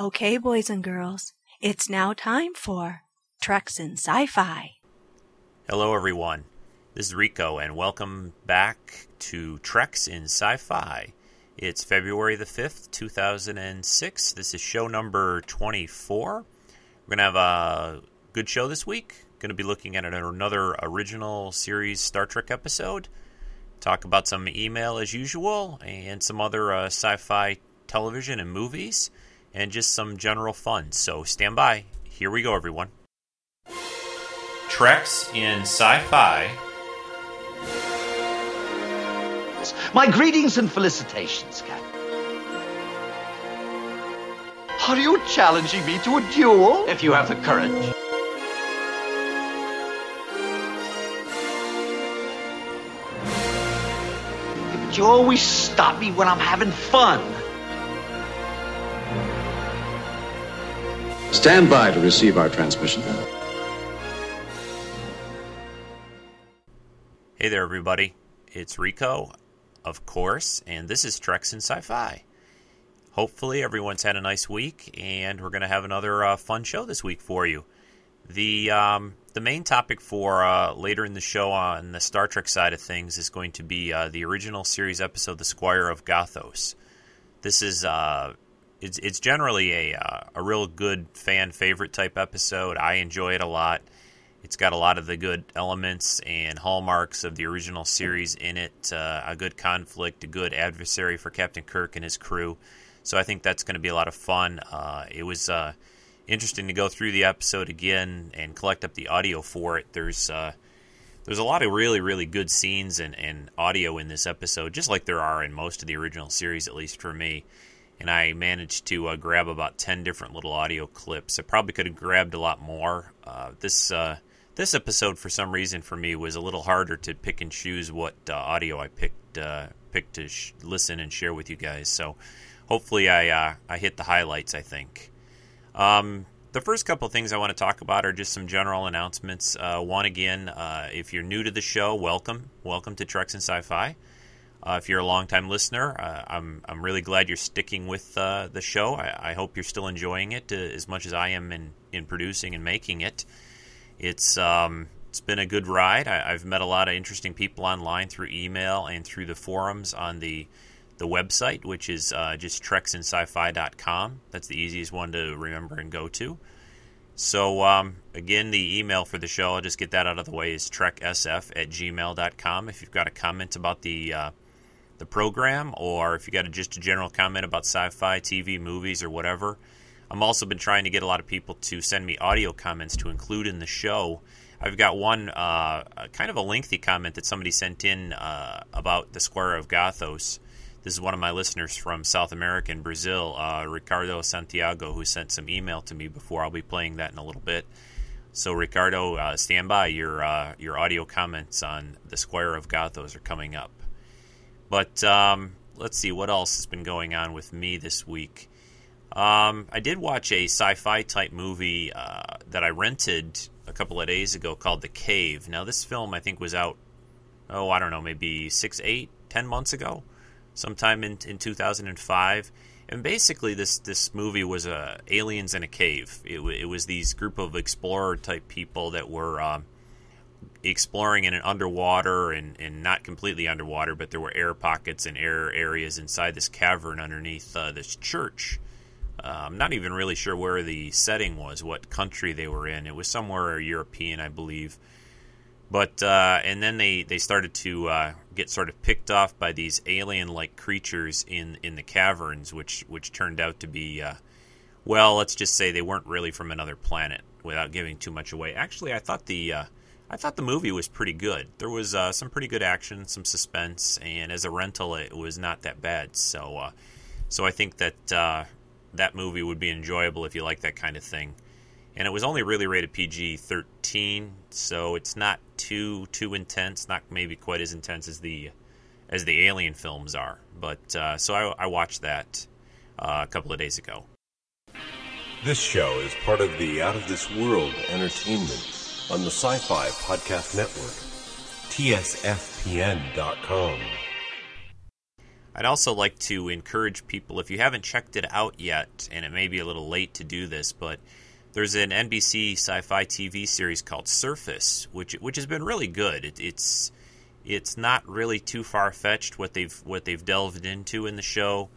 Okay, boys and girls, it's now time for Treks in Sci Fi. Hello, everyone. This is Rico, and welcome back to Treks in Sci Fi. It's February the 5th, 2006. This is show number 24. We're going to have a good show this week. Going to be looking at another original series Star Trek episode. Talk about some email as usual, and some other uh, sci fi television and movies and just some general fun. So stand by. Here we go, everyone. Treks in Sci Fi. My greetings and felicitations, Captain. Are you challenging me to a duel? If you have the courage. But you always stop me when I'm having fun. Stand by to receive our transmission. Hey there, everybody. It's Rico, of course, and this is Treks in Sci Fi. Hopefully, everyone's had a nice week, and we're going to have another uh, fun show this week for you. The um, the main topic for uh, later in the show on the Star Trek side of things is going to be uh, the original series episode, "The Squire of Gothos." This is uh, it's it's generally a uh, a real good fan favorite type episode. I enjoy it a lot. It's got a lot of the good elements and hallmarks of the original series in it. Uh, a good conflict, a good adversary for Captain Kirk and his crew. So I think that's going to be a lot of fun. Uh, it was uh, interesting to go through the episode again and collect up the audio for it. There's uh, there's a lot of really really good scenes and, and audio in this episode, just like there are in most of the original series, at least for me and I managed to uh, grab about ten different little audio clips. I probably could have grabbed a lot more. Uh, this uh, this episode, for some reason, for me was a little harder to pick and choose what uh, audio I picked uh, picked to sh- listen and share with you guys. So hopefully, I uh, I hit the highlights. I think. Um, the first couple things I want to talk about are just some general announcements. one again, if you're new to the show, welcome, welcome to Treks in Sci-Fi. Uh, if you're a longtime listener, uh, I'm I'm really glad you're sticking with uh, the show. I, I, hope you're still enjoying it uh, as much as I am in, in producing and making it. It's um, it's been a good ride. I, have met a lot of interesting people online through email and through the forums on the the website, which is uh, just treksinsci-fi.com. That's the easiest one to remember and go to. So, um, again, the email for the show, I'll just get that out of the way, is treksf at gmail.com. If you've got a comment about the uh, the program, or if you got a, just a general comment about sci-fi, TV, movies, or whatever. I'm also been trying to get a lot of people to send me audio comments to include in the show. I've got one uh, kind of a lengthy comment that somebody sent in uh, about the Squire of Gothos. This is one of my listeners from South America and Brazil, uh, Ricardo Santiago, who sent some email to me before. I'll be playing that in a little bit. So, Ricardo, uh, stand by. Your uh, your audio comments on the Squire of Gothos are coming up. But um, let's see what else has been going on with me this week. Um, I did watch a sci-fi type movie uh, that I rented a couple of days ago called The Cave. Now, this film I think was out, oh, I don't know, maybe six, eight, ten months ago, sometime in in 2005. And basically, this this movie was uh, aliens in a cave. It, it was these group of explorer type people that were. Um, exploring in an underwater and, and not completely underwater, but there were air pockets and air areas inside this cavern underneath uh, this church. Uh, I'm not even really sure where the setting was, what country they were in. It was somewhere European, I believe. But uh, and then they, they started to uh, get sort of picked off by these alien-like creatures in, in the caverns, which which turned out to be, uh, well, let's just say they weren't really from another planet. Without giving too much away, actually, I thought the uh, I thought the movie was pretty good. There was uh, some pretty good action, some suspense, and as a rental, it was not that bad. So, uh, so I think that uh, that movie would be enjoyable if you like that kind of thing. And it was only really rated PG thirteen, so it's not too too intense. Not maybe quite as intense as the as the Alien films are. But uh, so I, I, watched that uh, a couple of days ago. This show is part of the Out of This World Entertainment on the Sci Fi Podcast Network, TSFPN.com. I'd also like to encourage people if you haven't checked it out yet, and it may be a little late to do this, but there's an NBC sci-fi TV series called Surface, which which has been really good. It, it's it's not really too far fetched what they've what they've delved into in the show,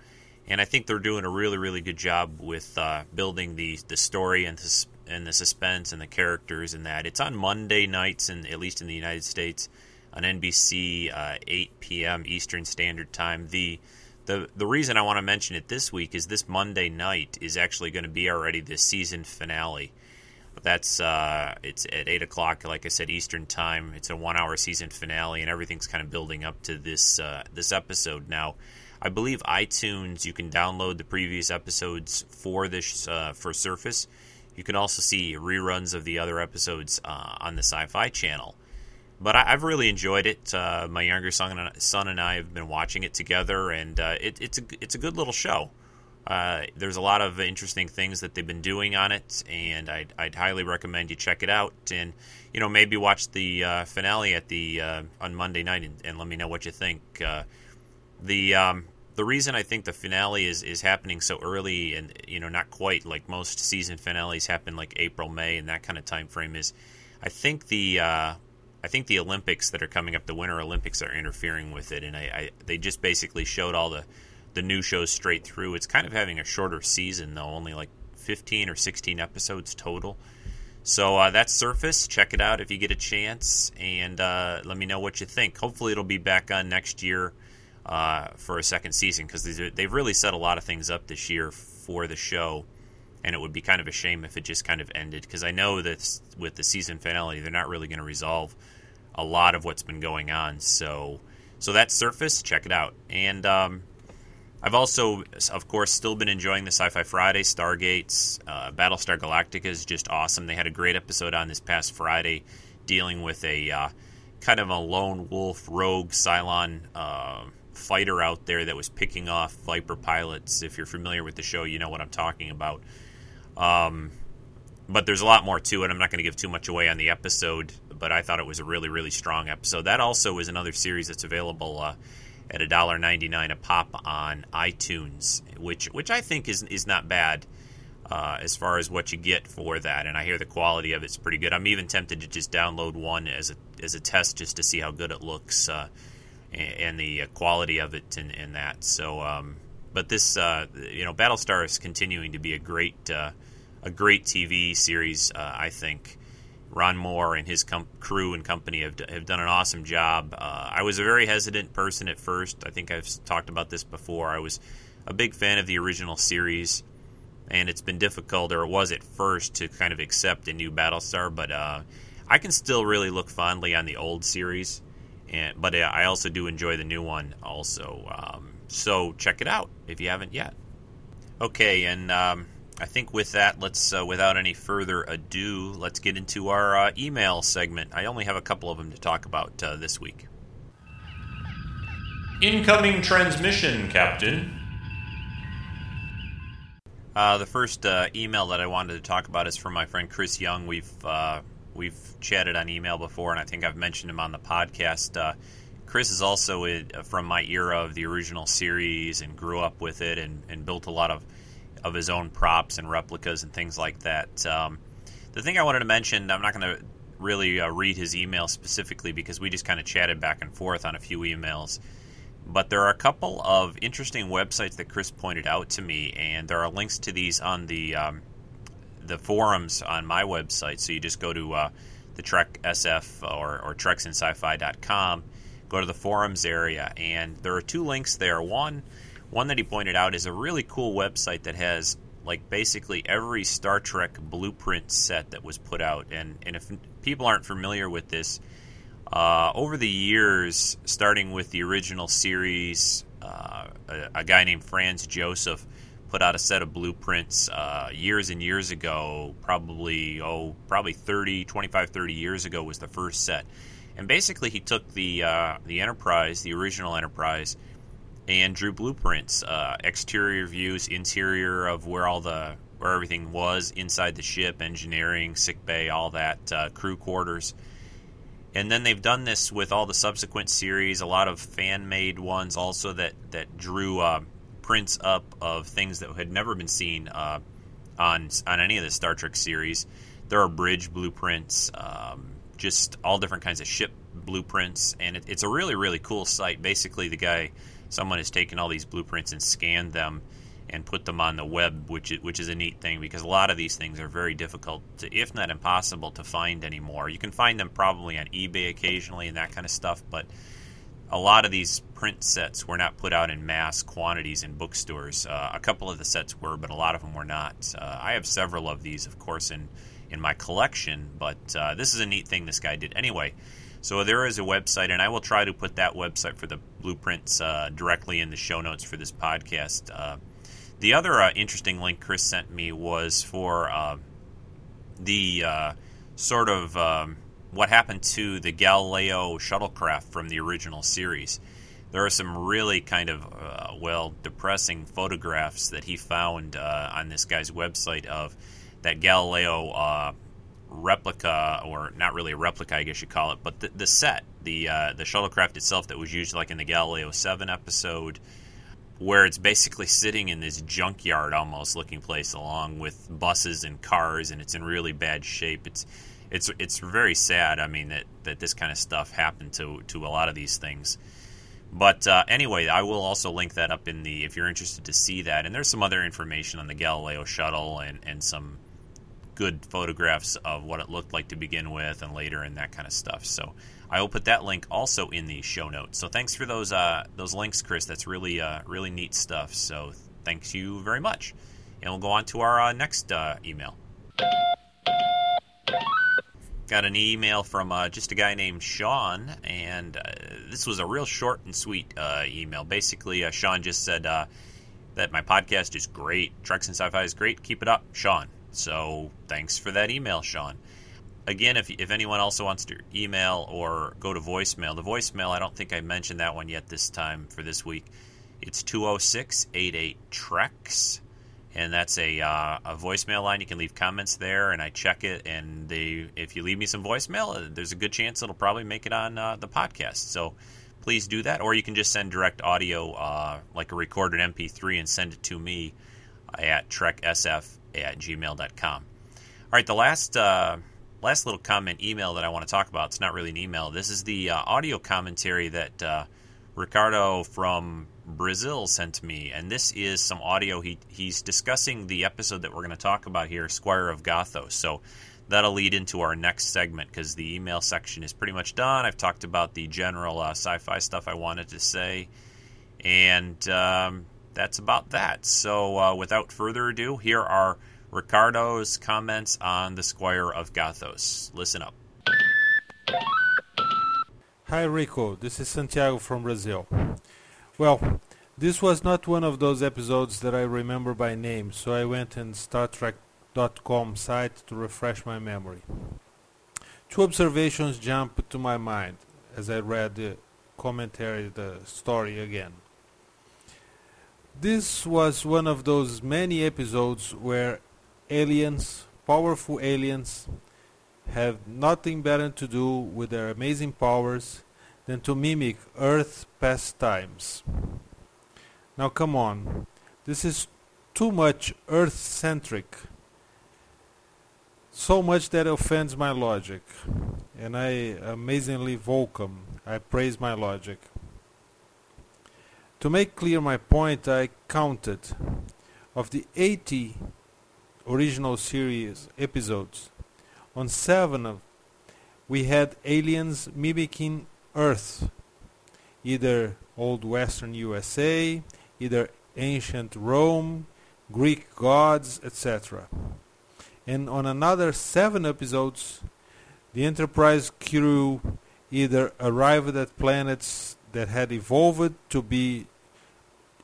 and I think they're doing a really really good job with uh, building the the story and the, and the suspense and the characters and that. It's on Monday nights, and at least in the United States, on NBC, uh, 8 p.m. Eastern Standard Time. The the the reason I want to mention it this week is this Monday night is actually going to be already the season finale. That's uh, it's at eight o'clock, like I said, Eastern time. It's a one-hour season finale, and everything's kind of building up to this uh, this episode. Now, I believe iTunes you can download the previous episodes for this uh, for Surface. You can also see reruns of the other episodes uh, on the Sci-Fi Channel but I, have really enjoyed it. Uh, my younger son and, I have been watching it together, and uh, it, it's a it's a good little show. Uh, there's a lot of interesting things that they've been doing on it, and I'd, I'd highly recommend you check it out. And you know, maybe watch the uh, finale at the uh, on Monday night, and, and, let me know what you think. The um, the reason I think the finale is, is happening so early, and you know, not quite like most season finales happen like April, May, and that kind of time frame is, I think the I think the Olympics that are coming up, the Winter Olympics, are interfering with it, and I, I, they just basically showed all the the new shows straight through. It's kind of having a shorter season though, only like 15 or 16 episodes total. So uh, that's Surface. Check it out if you get a chance, and uh, let me know what you think. Hopefully, it'll be back on next year uh, for a second season because they've really set a lot of things up this year for the show and it would be kind of a shame if it just kind of ended because I know that with the season finale, they're not really going to resolve a lot of what's been going on. So, so that Surface, check it out. And um, I've also, of course, still been enjoying the Sci-Fi Friday, Stargates, uh, Battlestar Galactica is just awesome. They had a great episode on this past Friday, dealing with a uh, kind of a lone wolf rogue Cylon. Fighter out there that was picking off Viper pilots. If you're familiar with the show, you know what I'm talking about. Um, but there's a lot more to it. I'm not going to give too much away on the episode, but I thought it was a really, really strong episode. That also is another series that's available uh, at $1.99 a pop on iTunes, which which I think is is not bad uh, as far as what you get for that. And I hear the quality of it's pretty good. I'm even tempted to just download one as a as a test just to see how good it looks uh, and, the quality of it and, and that. So. Um, but this, uh, you know, Battlestar is continuing to be a great, uh, a great TV series. Uh, I think Ron Moore and his com- crew and company have, have done an awesome job. Uh, I was a very hesitant person at first. I think I've talked about this before. I was a big fan of the original series, and it's been difficult, or it was at first, to kind of accept a new Battlestar. But uh, I can still really look fondly on the old series, and but I also do enjoy the new one also. Um, so check it out if you haven't yet. Okay, and um, I think with that, let's, uh, without any further ado, let's get into our uh, email segment. I only have a couple of them to talk about uh, this week. Incoming transmission, Captain. Uh, the first uh, email that I wanted to talk about is from my friend Chris Young. We've uh, we've chatted on email before, and I think I've mentioned him on the podcast Chris is also a, from my era of the original series and grew up with it and, and built a lot of of his own props and replicas and things like that. Um, the thing I wanted to mention, I'm not going to really uh, read his email specifically because we just kind of chatted back and forth on a few emails. But there are a couple of interesting websites that Chris pointed out to me, and there are links to these on the um, the forums on my website. So you just go to uh, the Trek SF or, or TreksInSci-Fi.com go to the forums area, and there are two links there. One, one that he pointed out is a really cool website that has like basically every Star Trek blueprint set that was put out. And and if people aren't familiar with this, uh, over the years, starting with the original series, uh, a, a, guy named Franz Joseph put out a set of blueprints uh, years and years ago. Probably oh, probably 30, 25, 30 years ago was the first set and basically he took the uh, the Enterprise, the original Enterprise, and drew blueprints, uh, exterior views, interior of where all the where everything was inside the ship, engineering, sick bay, all that, uh, crew quarters, And then they've done this with all the subsequent series, a lot of fan made ones also that, that drew uh, prints up of things that had never been seen uh, on, on any of the Star Trek series. There are bridge blueprints, um, just all different kinds of ship blueprints, and it, it's a really, really cool site. Basically, the guy, someone has taken all these blueprints and scanned them and put them on the web, which is, which is a neat thing because a lot of these things are very difficult, to, if not impossible, to find anymore. You can find them probably on eBay occasionally and that kind of stuff, but a lot of these print sets were not put out in mass quantities in bookstores. Uh, a couple of the sets were, but a lot of them were not. Uh, I have several of these, of course, in in my collection, but uh, this is a neat thing this guy did. Anyway, so there is a website, and I will try to put that website for the blueprints uh, directly in the show notes for this podcast. Uh, the other uh, interesting link Chris sent me was for the sort of um, what happened to the Galileo shuttlecraft from the original series. There are some really kind of uh, well depressing photographs that he found uh, on this guy's website of that Galileo uh, replica, or not really a replica, I guess you call it, but the, the set, the the shuttlecraft itself that was used like in the Galileo Seven episode where it's basically sitting in this junkyard almost looking place along with buses and cars and it's in really bad shape it's it's it's very sad i mean that that this kind of stuff happened to to a lot of these things but uh, anyway i will also link that up in the if you're interested to see that and there's some other information on the galileo shuttle and and some good photographs of what it looked like to begin with and later and that kind of stuff so I will put that link also in the show notes. So thanks for those uh, those links, Chris. That's really uh, really neat stuff. So thanks you very much. And we'll go on to our uh, next uh, email. Got an email from uh, just a guy named Sean, and uh, this was a real short and sweet email. Basically, Sean just said that my podcast is great. Treks in Sci-Fi is great. Keep it up, Sean. So thanks for that email, Sean again, if, if anyone also wants to email or go to voicemail, the voicemail, I don't think I mentioned that one yet this time for this week. It's 206 88 Treks. And that's a, uh, a voicemail line. You can leave comments there, and I check it. And they, if you leave me some voicemail, uh, there's a good chance it'll probably make it on uh, the podcast. So please do that. Or you can just send direct audio, uh, like a recorded MP3, and send it to me at treksf at gmail.com. All right, the last uh, last little comment email that I want to talk about. It's not really an email. This is the uh, audio commentary that Ricardo from Brazil sent me, and this is some audio. He he's discussing the episode that we're going to talk about here, Squire of Gothos. So that'll lead into our next segment because the email section is pretty much done. I've talked about the general uh, sci-fi stuff I wanted to say, and um, that's about that. So uh, without further ado, here are Ricardo's comments on the Squire of Gothos. Listen up. Hi Rico, this is Santiago from Brazil. Well, this was not one of those episodes that I remember by name, so I went in on StarTrek.com site to refresh my memory. Two observations jumped to my mind as I read the commentary, the story again. This was one of those many episodes where aliens, powerful aliens, have nothing better to do with their amazing powers than to mimic Earth's pastimes. Now come on, this is too much Earth-centric. So much that it offends my logic. And I amazingly welcome, I praise my logic. To make clear my point, I counted. Of the 80 original series episodes. On seven of we had aliens mimicking Earth, either old Western USA, either ancient Rome, Greek gods, etc. And on another seven episodes, the Enterprise crew either arrived at planets that had evolved to be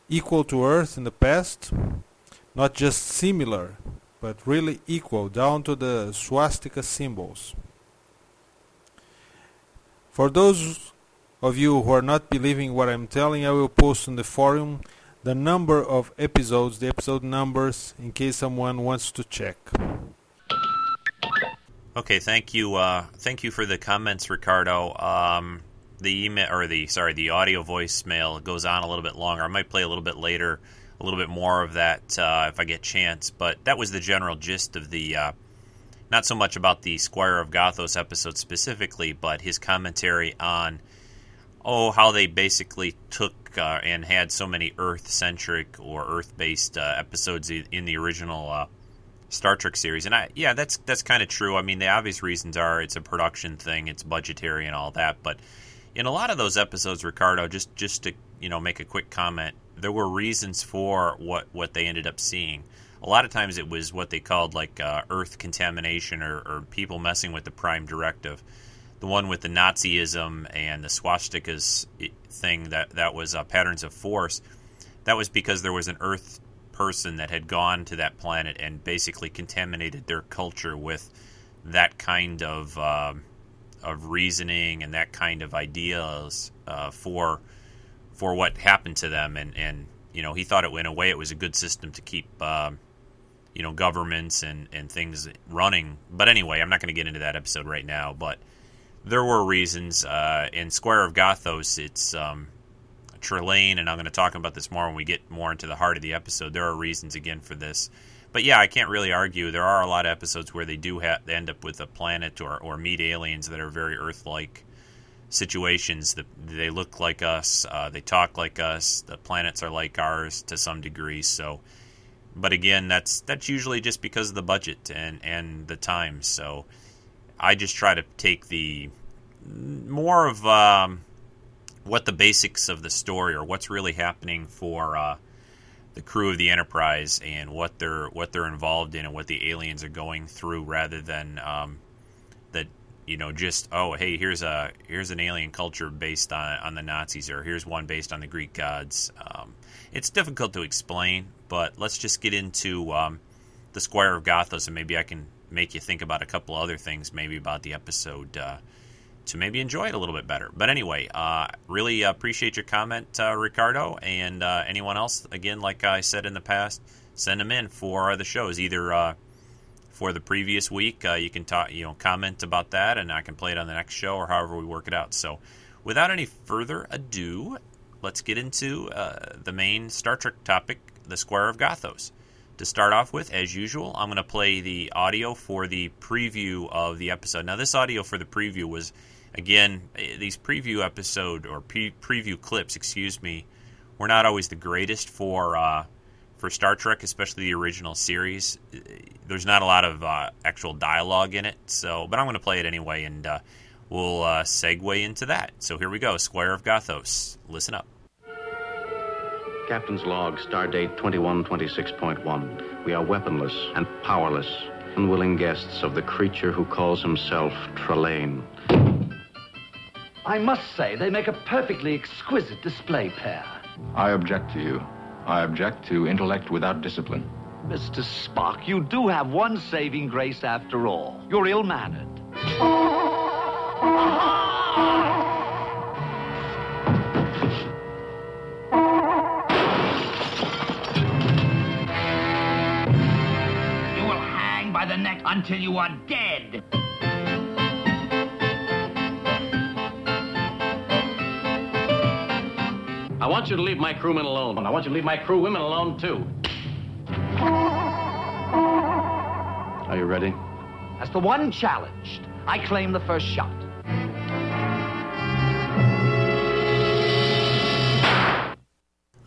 equal to Earth in the past, not just similar, but really equal down to the swastika symbols. For those of you who are not believing what I'm telling, I will post on the forum the number of episodes, the episode numbers, in case someone wants to check. Okay, thank you. Uh, thank you for the comments, Ricardo. Um, the email or the sorry, the audio voicemail goes on a little bit longer. I might play a little bit later, a little bit more of that uh, if I get chance. But that was the general gist of the. Uh, not so much about the Squire of Gothos episode specifically, but his commentary on oh how they basically took uh, and had so many Earth centric or Earth based uh, episodes in the original uh, Star Trek series. And I yeah, that's that's kind of true. I mean, the obvious reasons are it's a production thing, it's budgetary and all that, but in a lot of those episodes, Ricardo, just just to you know make a quick comment, there were reasons for what what they ended up seeing. A lot of times it was what they called like uh, Earth contamination or, or people messing with the Prime Directive. The one with the Nazism and the swastikas thing that that was uh, patterns of force. That was because there was an Earth person that had gone to that planet and basically contaminated their culture with that kind of um, of reasoning and that kind of ideas uh, for for what happened to them, and and you know he thought it in a way it was a good system to keep um, you know governments and and things running. But anyway, I'm not going to get into that episode right now, but there were reasons. Uh, in Squire of Gothos, it's um, Trelane, and I'm going to talk about this more when we get more into the heart of the episode. There are reasons again for this but yeah, I can't really argue. There are a lot of episodes where they do ha- end up with a planet or, or meet aliens that are very Earth-like situations. That they look like us, uh, they talk like us. The planets are like ours to some degree. So, but again, that's that's usually just because of the budget and and the time. So, I just try to take the more of um, what the basics of the story or what's really happening for. Uh, the crew of the Enterprise and what they're what they're involved in and what the aliens are going through, rather than um, you know just oh hey here's a here's an alien culture based on on the Nazis or here's one based on the Greek gods. Um, it's difficult to explain, but let's just get into um, the Squire of Gothos and maybe I can make you think about a couple other things, maybe about the episode. Uh, to maybe enjoy it a little bit better. But anyway, uh, really appreciate your comment, uh, Ricardo, and uh, anyone else. Again, like I said in the past, send them in for the shows. Either uh, for the previous week, uh, you can talk, you know, comment about that, and I can play it on the next show, or however we work it out. So, without any further ado, let's get into uh, the main Star Trek topic, the Squire of Gothos. To start off with, as usual, I'm going to play the audio for the preview of the episode. Now, this audio for the preview was again, eh, these preview episode or pre- preview clips, excuse me, were not always the greatest for uh, for Star Trek, especially the original series. There's not a lot of uh, actual dialogue in it, so but I'm going to play it anyway, and uh, we'll uh, segue into that. So here we go, Squire of Gothos. Listen up. Captain's log, stardate 2126.1. We are weaponless and powerless, unwilling guests of the creature who calls himself Trelane. I must say, they make a perfectly exquisite display pair. I object to you. I object to intellect without discipline. Mr. Spock, you do have one saving grace after all. You're ill-mannered. You will hang by the neck until you are dead. Want you to leave my crewmen alone. And I want you to leave my crew women alone, too. Are you ready? As the one challenged, I claim the first shot.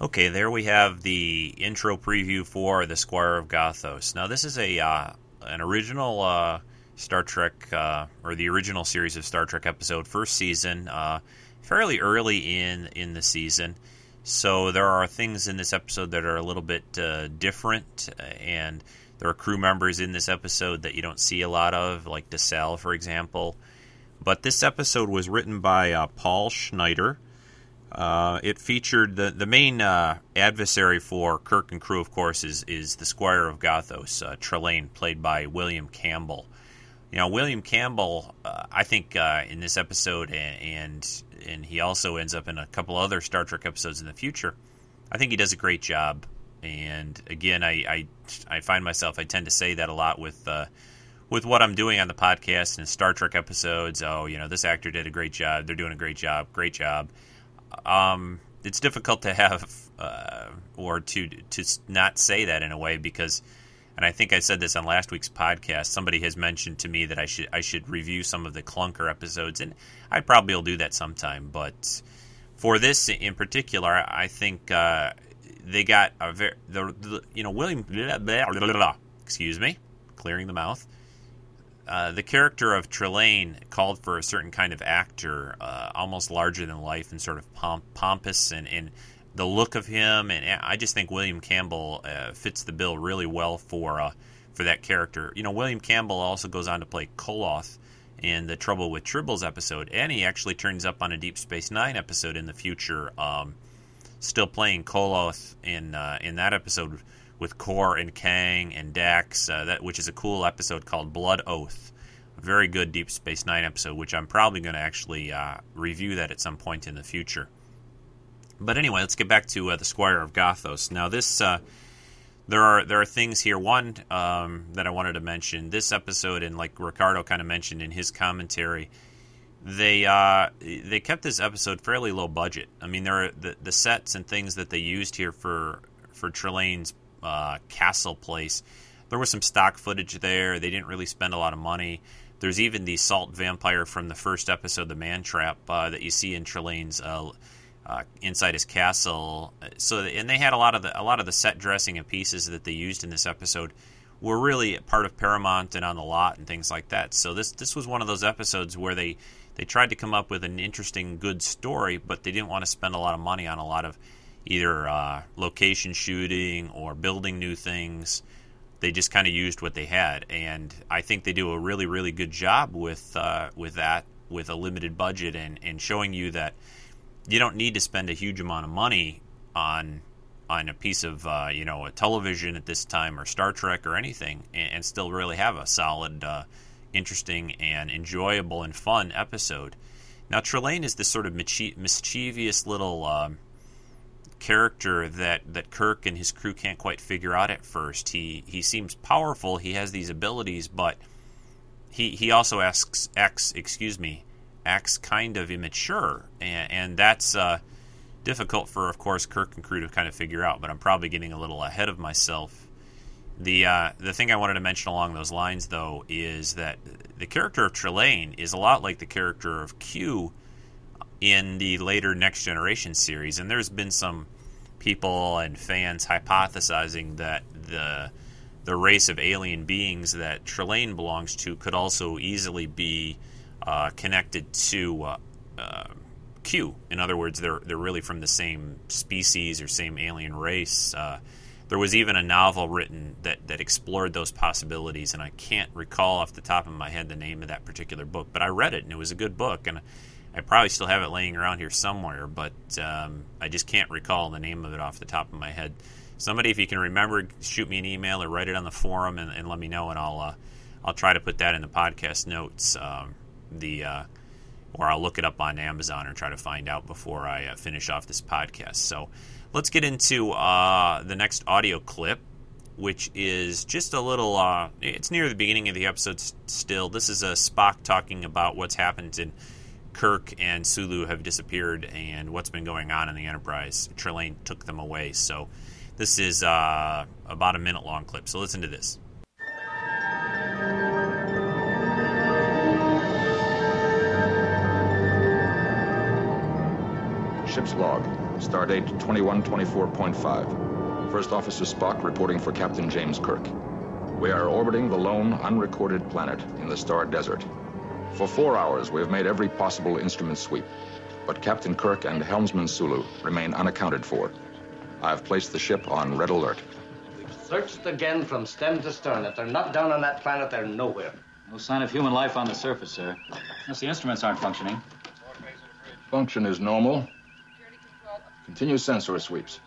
Okay, there we have the intro preview for the Squire of Gothos. Now, this is a uh, an original uh, Star Trek uh, or the original series of Star Trek episode, first season, uh, fairly early in in the season. So there are things in this episode that are a little bit uh, different, and there are crew members in this episode that you don't see a lot of, like DeSalle, for example. But this episode was written by uh, Paul Schneider. Uh, it featured the the main uh, adversary for Kirk and crew, of course, is is the Squire of Gothos, uh, Trelane, played by William Campbell. You know, William Campbell, uh, I think uh, in this episode, and, and and he also ends up in a couple other Star Trek episodes in the future. I think he does a great job. And again, I I, I find myself I tend to say that a lot with with what I'm doing on the podcast and Star Trek episodes. Oh, you know, this actor did a great job. They're doing a great job. Great job. Um, it's difficult to have uh, or to to not say that in a way because and I think I said this on last week's podcast. Somebody has mentioned to me that I should I should review some of the clunker episodes, and I probably will do that sometime. But for this in particular, I think uh, they got a very the, the you know William blah, blah, blah, excuse me, clearing the mouth. Uh, the character of Trelane called for a certain kind of actor, uh, almost larger than life and sort of pomp- pompous and, and the look of him, and I just think William Campbell uh, fits the bill really well for uh, for that character. You know, William Campbell also goes on to play Koloth in the Trouble with Tribbles episode, and he actually turns up on a Deep Space Nine episode in the future, um, still playing Koloth in uh, in that episode with Kor and Kang and Dax, uh, that which is a cool episode called Blood Oath. A very good Deep Space Nine episode, which I'm probably going to actually uh, review that at some point in the future. But anyway, let's get back to uh, the Squire of Gothos. Now, this uh, there are there are things here. One um, that I wanted to mention this episode, and like Ricardo kind of mentioned in his commentary, they uh, they kept this episode fairly low budget. I mean, there are the, the sets and things that they used here for for Trelane's uh, castle place. There was some stock footage there. They didn't really spend a lot of money. There's even the salt vampire from the first episode, the Man Trap, uh, that you see in Trelane's uh, uh, inside his castle. So, and they had a lot of the a lot of the set dressing and pieces that they used in this episode were really part of Paramount and on the lot and things like that. So this this was one of those episodes where they they tried to come up with an interesting, good story, but they didn't want to spend a lot of money on a lot of either uh, location shooting or building new things. They just kind of used what they had, and I think they do a really, really good job with uh, with that with a limited budget and, and showing you that you don't need to spend a huge amount of money on on a piece of uh, you know a television at this time or Star Trek or anything, and, and still really have a solid, uh, interesting and enjoyable and fun episode. Now Trelane is this sort of mischievous little um, character that, that Kirk and his crew can't quite figure out at first. He he seems powerful. He has these abilities, but he he also asks acts excuse me acts kind of immature, and, and that's uh, difficult for, of course, Kirk and crew to kind of figure out. But I'm probably getting a little ahead of myself. The uh, the thing I wanted to mention along those lines, though, is that the character of Trelane is a lot like the character of Q in the later Next Generation series, and there's been some people and fans hypothesizing that the the race of alien beings that Trelane belongs to could also easily be uh, connected to uh, uh, Q. In other words, they're they're really from the same species or same alien race. Uh, there was even a novel written that, that explored those possibilities, and I can't recall off the top of my head the name of that particular book, but I read it and it was a good book, and I probably still have it laying around here somewhere, but um, I just can't recall the name of it off the top of my head. Somebody, if you can remember, shoot me an email or write it on the forum and, and let me know, and I'll uh, I'll try to put that in the podcast notes. Um, the uh, or I'll look it up on Amazon or try to find out before I uh, finish off this podcast. So let's get into uh, the next audio clip, which is just a little. Uh, it's near the beginning of the episode still. This is a Spock talking about what's happened in Kirk and Sulu have disappeared and what's been going on in the Enterprise. Trelane took them away. So this is uh, about a minute long clip. So listen to this. Ship's log. Stardate 2124.5. First Officer Spock reporting for Captain James Kirk. We are orbiting the lone, unrecorded planet in the star desert. For four hours, we have made every possible instrument sweep. But Captain Kirk and Helmsman Sulu remain unaccounted for. I have placed the ship on red alert. We've searched again from stem to stern. If they're not down on that planet, they're nowhere. No sign of human life on the surface, sir. Unless the instruments aren't functioning. Function is normal. Continue sensor sweeps.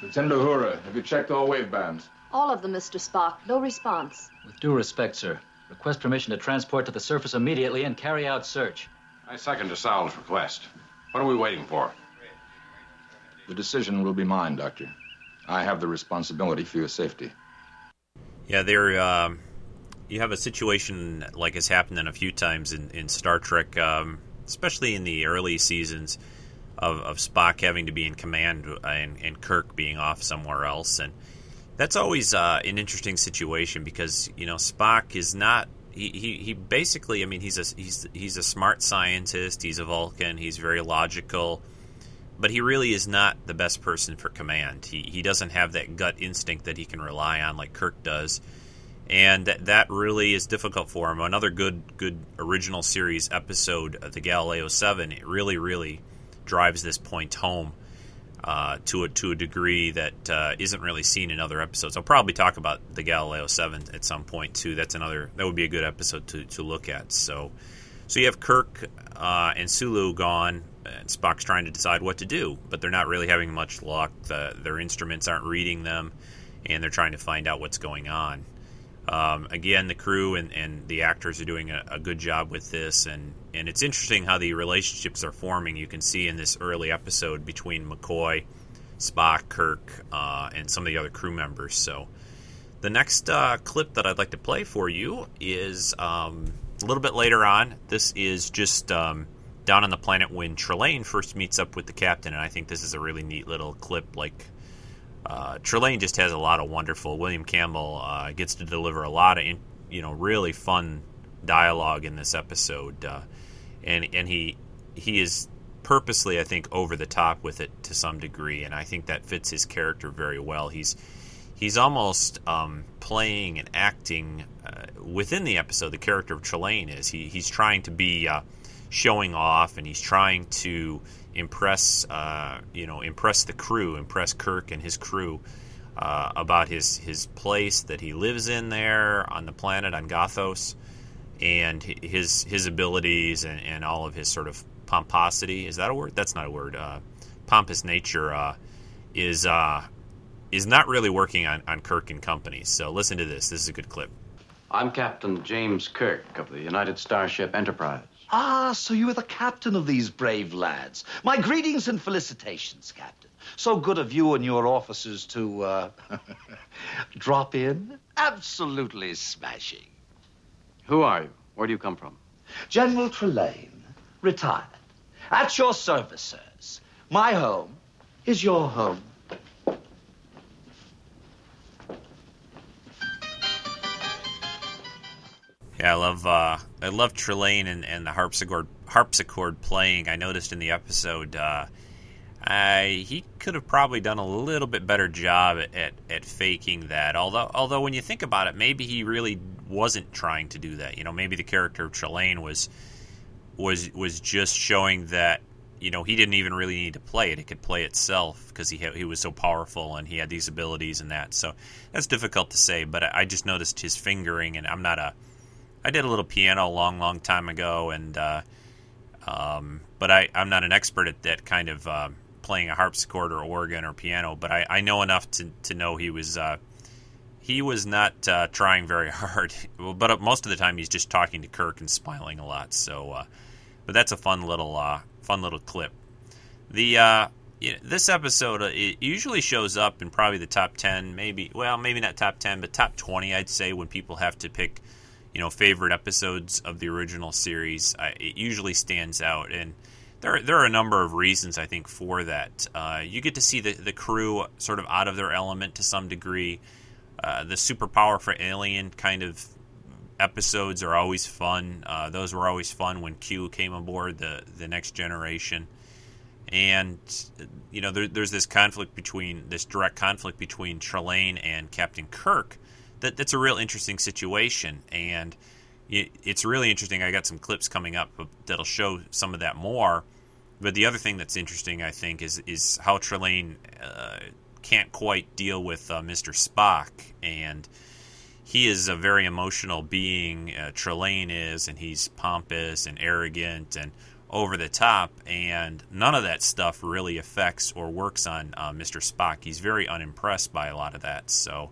Lieutenant Uhura, have you checked all wave bands? All of them, Mr. Spock. No response. With due respect, sir. Request permission to transport to the surface immediately and carry out search. I second DeSalle's request. What are we waiting for? The decision will be mine, Doctor. I have the responsibility for your safety. Yeah, they're uh, you have a situation like has happened in a few times in, in Star Trek, um, especially in the early seasons of, of Spock having to be in command and, and Kirk being off somewhere else, and that's always uh, an interesting situation because you know Spock is not. He, he, he basically, I mean, he's a he's he's a smart scientist. He's a Vulcan. He's very logical, but he really is not the best person for command. He he doesn't have that gut instinct that he can rely on like Kirk does and that, that really is difficult for him. Another good good original series episode, of the Galileo Seven, it really really drives this point home uh, to a to a degree that uh, not really seen in other episodes. I'll probably talk about the Galileo Seven at some point too. That's another that would be a good episode to, to look at. So so you have Kirk uh, and Sulu gone. And Spock's trying to decide what to do, but they're not really having much luck. The, their instruments aren't reading them, and they're trying to find out what's going on. Um, again, the crew and, and the actors are doing a, a, good job with this, and, and it's interesting how the relationships are forming. You can see in this early episode between McCoy, Spock, Kirk, uh, and some of the other crew members. So, the next uh, clip that I'd like to play for you is um, a little bit later on. This is just um, down on the planet when Trelane first meets up with the captain, and I think this is a really neat little clip, like uh, Trelane just has a lot of wonderful. William Campbell uh, gets to deliver a lot of, in, you know, really fun dialogue in this episode, uh, and and he he is purposely, I think, over the top with it to some degree, and I think that fits his character very well. He's he's almost um, playing and acting uh, within the episode. The character of Trelane is he he's trying to be uh, showing off, and he's trying to impress uh, you know impress the crew, impress Kirk and his crew uh, about his his place that he lives in there on the planet on Gothos, and his his abilities and, and all of his sort of pomposity. Is that a word? That's not a word. Uh, pompous nature uh, is uh, is not really working on, on Kirk and company. So listen to this. This is a good clip. I'm Captain James Kirk of the United Starship Enterprise. Ah, so you are the captain of these brave lads. My greetings and felicitations, Captain. So good of you and your officers to uh, drop in. Absolutely smashing. Who are you? Where do you come from? General Trelane, retired. At your service, sirs. My home is your home. Yeah, I love uh, I love Trelane and, and the harpsichord harpsichord playing. I noticed in the episode, uh, I, he could have probably done a little bit better job at, at, faking that. Although although when you think about it, maybe he really wasn't trying to do that. You know, maybe the character of Trelane was was was just showing that you know he didn't even really need to play it; it could play itself because he he was so powerful and he had these abilities and that. So that's difficult to say. But I, I just noticed his fingering, and I'm not a I did a little piano a long, long time ago, and uh, um, but I, I'm not an expert at that kind of uh, playing a harpsichord or organ or piano. But I, I know enough to, to know he was uh, he was not uh, trying very hard. but uh, most of the time, he's just talking to Kirk and smiling a lot. So, uh, but that's a fun little fun little clip. The this episode it usually shows up in probably the top 10 maybe well maybe not top 10 but top 20 i'd say when people have to pick you know favorite episodes of the original series, I, it usually stands out, and there there are a number of reasons I think for that. Uh, you get to see the the crew sort of out of their element to some degree. Uh, the super powerful alien kind of episodes are always fun. Uh, those were always fun when Q came aboard the the next generation, and you know there, there's this conflict between this direct conflict between Trelane and Captain Kirk that that's a real interesting situation, and it, it's really interesting. I got some clips coming up that'll show some of that more. But the other thing that's interesting, I think, is is how Trelane uh, can't quite deal with uh, Mr. Spock, and he is a very emotional being. Uh, Trelane is, and he's pompous and arrogant and over the top, and none of that stuff really affects or works on uh, Mr. Spock. He's very unimpressed by a lot of that. So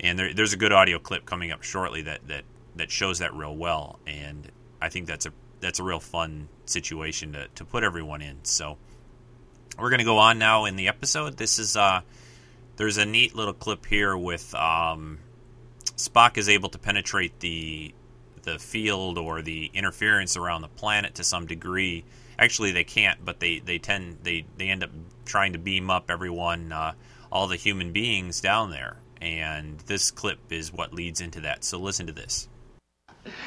and there, there's a good audio clip coming up shortly that, that that shows that real well, and I think that's a that's a real fun situation to, to put everyone in. So we're gonna go on now in the episode. This is uh there's a neat little clip here with um, Spock is able to penetrate the the field or the interference around the planet to some degree. Actually, they can't, but they, they tend they, they end up trying to beam up everyone, uh, all the human beings down there, and this clip is what leads into that. So listen to this.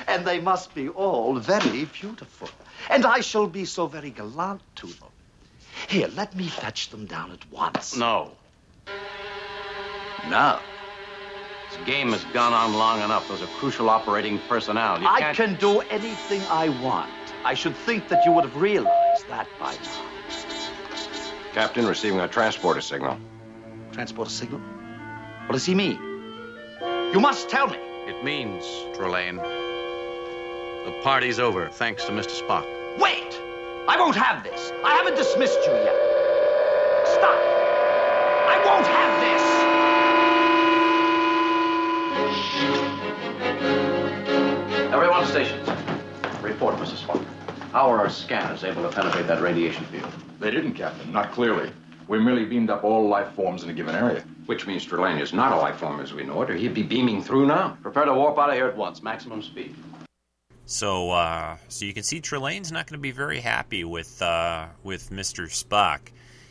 And they must be all very beautiful. And I shall be so very gallant to them. Here, let me fetch them down at once. No. No. This game has gone on long enough. Those are crucial operating personnel. You I can't... can do anything I want. I should think that you would have realized that by now. Captain, receiving a transporter signal. Transporter signal? What does he mean? You must tell me. It means, Trelane, the party's over, thanks to Mr. Spock. Wait! I won't have this. I haven't dismissed you yet. Stop! I won't have this! Everyone stations. Report, Mr. Spock. How are our scanners able to penetrate that radiation field? They didn't, Captain. Not clearly. We merely beamed up all life forms in a given area. Which means Trelane is not a life form as we know it, or he'd be beaming through now. Prepare to warp out of here at once. Maximum speed. So, uh, so you can see Trelane's not going to be very happy with uh, with Mister Spock.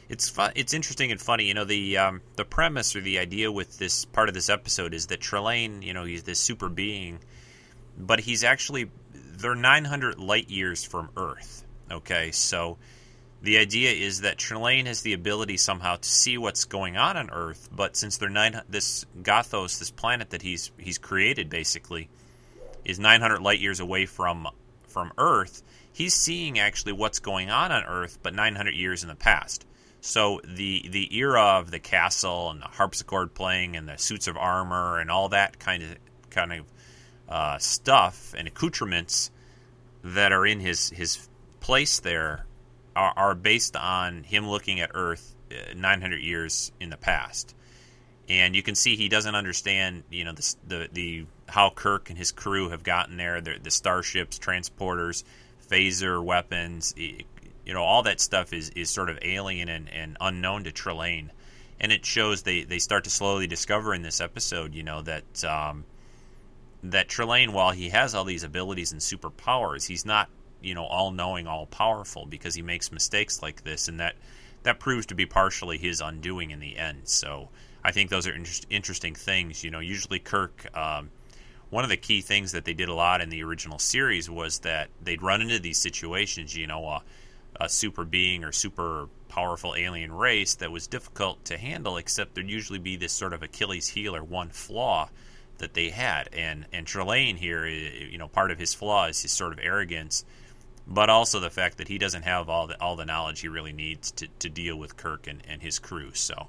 It's fun, It's interesting and funny. You know, the um, the premise or the idea with this part of this episode is that Trelane, you know, he's this super being, but he's actually they're 900 light years from Earth. Okay, so the idea is that Trelane has the ability somehow to see what's going on on Earth, but since they're nine, this Gothos, this planet that he's he's created, basically is 900 light years away from from Earth, he's seeing actually what's going on on Earth, but 900 years in the past. So the the era of the castle and the harpsichord playing and the suits of armor and all that kind of kind of uh, stuff and accoutrements that are in his his place there are, are based on him looking at Earth uh, 900 years in the past. And you can see he doesn't understand you know the the, the how Kirk and his crew have gotten there the, the starships transporters phaser weapons you know all that stuff is is sort of alien and, and unknown to Trelane. And it shows they they start to slowly discover in this episode you know that um, that Trelane while he has all these abilities and superpowers he's not you know all knowing all powerful because he makes mistakes like this and that that proves to be partially his undoing in the end so I think those are inter- interesting things. You know, usually Kirk. Um, one of the key things that they did a lot in the original series was that they'd run into these situations. You know, a, a super being or super powerful alien race that was difficult to handle. Except there'd usually be this sort of Achilles heel or one flaw that they had. And and Trelane here, you know, part of his flaw is his sort of arrogance, but also the fact that he doesn't have all the all the knowledge he really needs to, to deal with Kirk and, and his crew. So.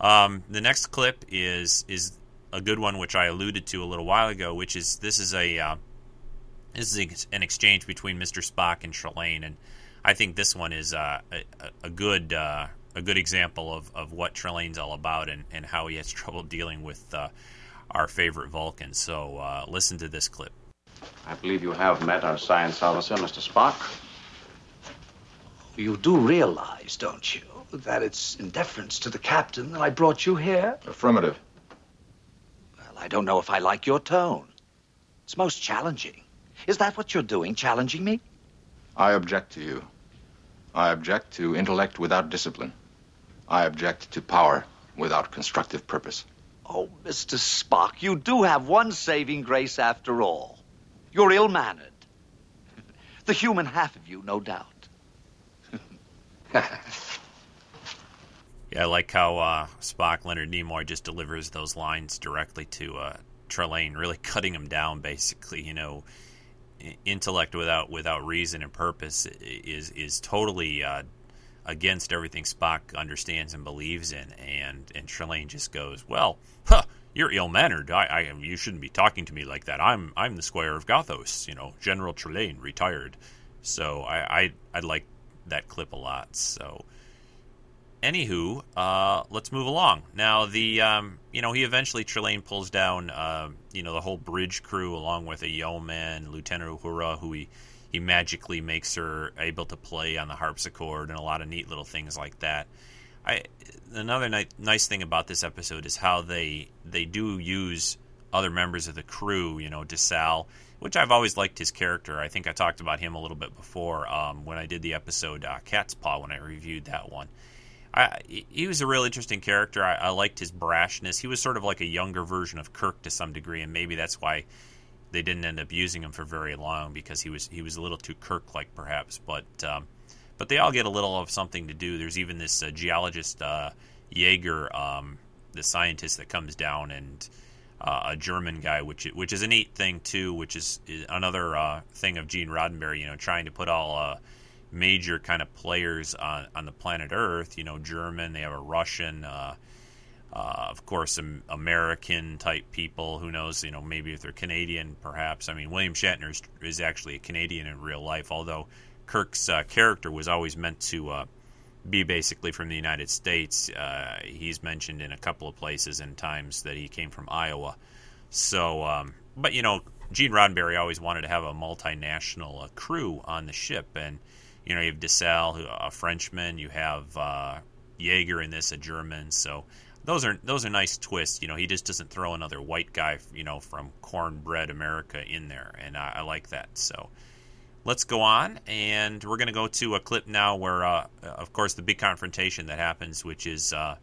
Um, the next clip is is a good one, which I alluded to a little while ago, which is this is a uh, this is an exchange between Mr. Spock and Trelane, and I think this one is uh, a, a, good uh, a good example of, of what Trelane's all about and, and how he has trouble dealing with uh, our favorite Vulcan. So uh, listen to this clip. I believe you have met our science officer, Mr. Spock. You do realize, don't you, that it's in deference to the captain that I brought you here? Affirmative. Well, I don't know if I like your tone. It's most challenging. Is that what you're doing, challenging me? I object to you. I object to intellect without discipline. I object to power without constructive purpose. Oh, Mr. Spock, you do have one saving grace after all. You're ill mannered. The human half of you, no doubt. Yeah, I like how uh, Spock, Leonard Nimoy, just delivers those lines directly to uh, Trelane, really cutting him down. Basically, you know, intellect without without reason and purpose is is totally uh, against everything Spock understands and believes in. And and Trelane just goes, "Well, huh, you're ill mannered. I, I you shouldn't be talking to me like that. I'm I'm the Squire of Gothos. You know, General Trelane, retired. So I I, I like that clip a lot. So." anywho, uh, let's move along. Now, the um, you know he eventually Trelane pulls down uh, you know the whole bridge crew along with a yeoman, Lieutenant Uhura, who he he magically makes her able to play on the harpsichord and a lot of neat little things like that. I another ni- nice thing about this episode is how they they do use other members of the crew. You know, DeSalle, which I've always liked his character. I think I talked about him a little bit before um, when I did the episode uh, Cat's Paw when I reviewed that one. I, he was a real interesting character. I, I liked his brashness. He was sort of like a younger version of Kirk to some degree, and maybe that's why they didn't end up using him for very long because he was he was a little too Kirk-like, perhaps. But um, but they all get a little of something to do. There's even this uh, geologist uh, Jaeger, um, the scientist that comes down, and uh, a German guy, which which is a neat thing too. Which is, is another uh, thing of Gene Roddenberry, you know, trying to put all uh, major kind of players on on the planet Earth. You know, German. They have a Russian. Uh, uh, of course, some American type people. Who knows? You know, maybe if they're Canadian, perhaps. I mean, William Shatner is, is actually a Canadian in real life, although Kirk's uh, character was always meant to uh, be basically from the United States. Uh, he's mentioned in a couple of places and times that he came from Iowa. So, um, but you know, Gene Roddenberry always wanted to have a multinational uh, crew on the ship, and you know, you have DeSalle, a Frenchman. You have uh, Jaeger in this, a German. So those are those are nice twists. You know, he just doesn't throw another white guy, you know, from cornbread America in there, and I, I like that. So let's go on, and we're going to go to a clip now where, uh, of course, the big confrontation that happens, which is uh,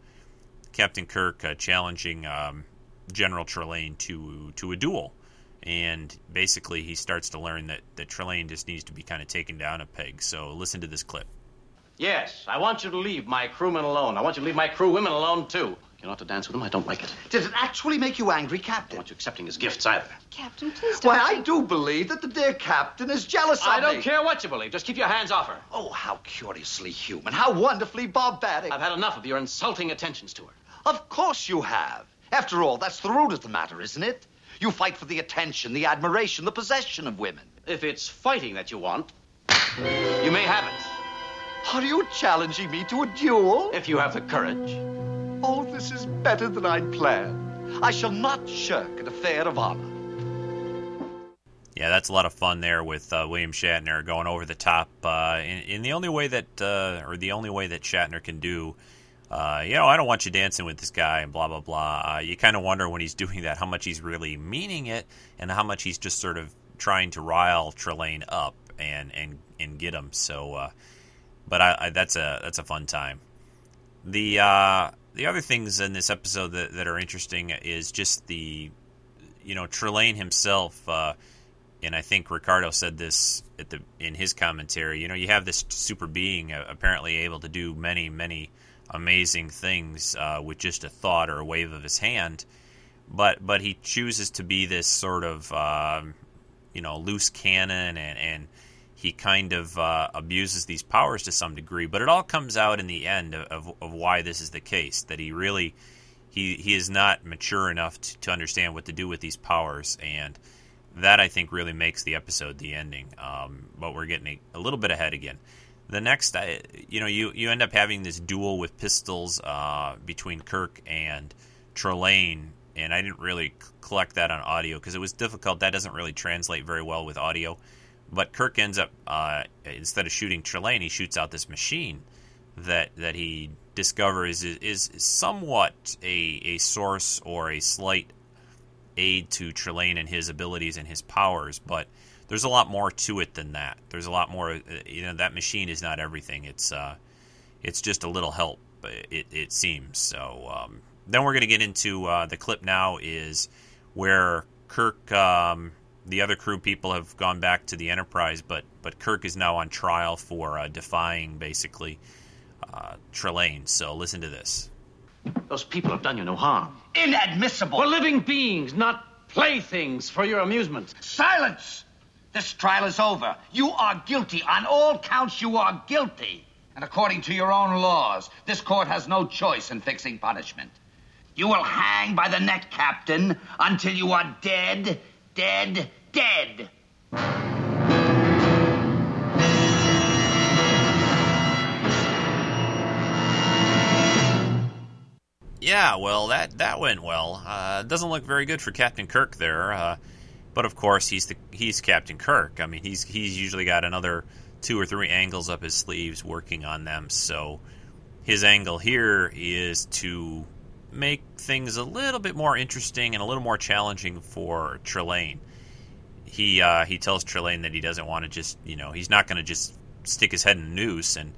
Captain Kirk uh, challenging um, General Trelane to to a duel, and basically he starts to learn that that Trelane just needs to be kind of taken down a peg. So listen to this clip. Yes, I want you to leave my crewmen alone. I want you to leave my crew women alone, too. You're not to dance with him. I don't like it. Did it actually make you angry, Captain? I don't want you accepting his gifts either. Captain, please don't. Why, I do believe that the dear Captain is jealous of me. I don't me. care what you believe. Just keep your hands off her. Oh, how curiously human. How wonderfully barbaric. I've had enough of your insulting attentions to her. Of course you have. After all, that's the root of the matter, isn't it? You fight for the attention, the admiration, the possession of women. If it's fighting that you want, you may have it. Are you challenging me to a duel? If you have the courage. Oh, this is better than I'd planned. I shall not shirk an affair of honor. Yeah, that's a lot of fun there with uh, William Shatner going over the top uh, in, in the only way that, uh, or the only way that Shatner can do. Uh, you know, I don't want you dancing with this guy and blah blah blah. Uh, you kind of wonder when he's doing that how much he's really meaning it and how much he's just sort of trying to rile Trelane up and and and get him. So, uh, but I, I, that's a that's a fun time. The the other things in this episode that, that are interesting is just the you know Trelane himself. Uh, and I think Ricardo said this at the in his commentary. You know, you have this super being uh, apparently able to do many, many amazing things uh, with just a thought or a wave of his hand, but but he chooses to be this sort of um, you know loose cannon and and he kind of uh, abuses these powers to some degree. But it all comes out in the end of, of, why this is the case. That he really he he is not mature enough to, to understand what to do with these powers and that I think really makes the episode the ending. Um, but we're getting a, a, little bit ahead again. The next, uh, you know, you, you end up having this duel with pistols uh, between Kirk and Trelane, and I didn't really collect that on audio because it was difficult. That doesn't really translate very well with audio. But Kirk ends up uh, instead of shooting Trelane, he shoots out this machine that that he discovers is, is somewhat a, a source or a slight aid to Trelane and his abilities and his powers, but there's a lot more to it than that. There's a lot more. You know, that machine is not everything. It's uh, it's just a little help. It it seems. So um, then we're going to get into uh, the clip. Now is where Kirk, um, the other crew people have gone back to the Enterprise, but but Kirk is now on trial for uh, defying basically uh, Trelane. So listen to this. Those people have done you no harm. Inadmissible. We're living beings, not playthings for your amusement. Silence! This trial is over. You are guilty. On all counts, you are guilty. And according to your own laws, this court has no choice in fixing punishment. You will hang by the neck, Captain, until you are dead, dead, dead. Yeah, well, that that went well. Uh, doesn't look very good for Captain Kirk there, uh, but of course he's the he's Captain Kirk. I mean, he's he's usually got another two or three angles up his sleeves working on them. So his angle here is to make things a little bit more interesting and a little more challenging for Trelane. He uh, he tells Trelane that he doesn't want to just you know he's not going to just stick his head in a noose and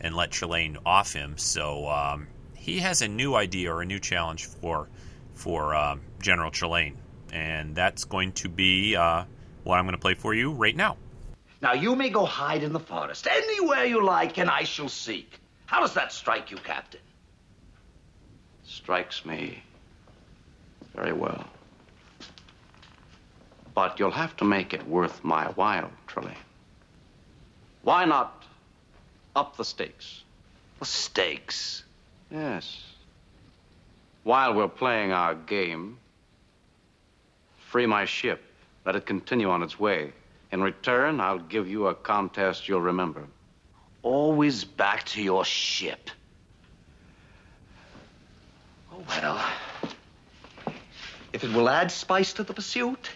and let Trelane off him. So um, he has a new idea or a new challenge for for uh, General Trelane, and that's going to be uh, what I'm going to play for you right now. Now you may go hide in the forest anywhere you like, and I shall seek. How does that strike you, Captain? Strikes me very well. But you'll have to make it worth my while, Trelane. Why not up the stakes? The stakes? Yes. While we're playing our game, free my ship. Let it continue on its way. In return, I'll give you a contest you'll remember. Always back to your ship. Oh, well. If it will add spice to the pursuit,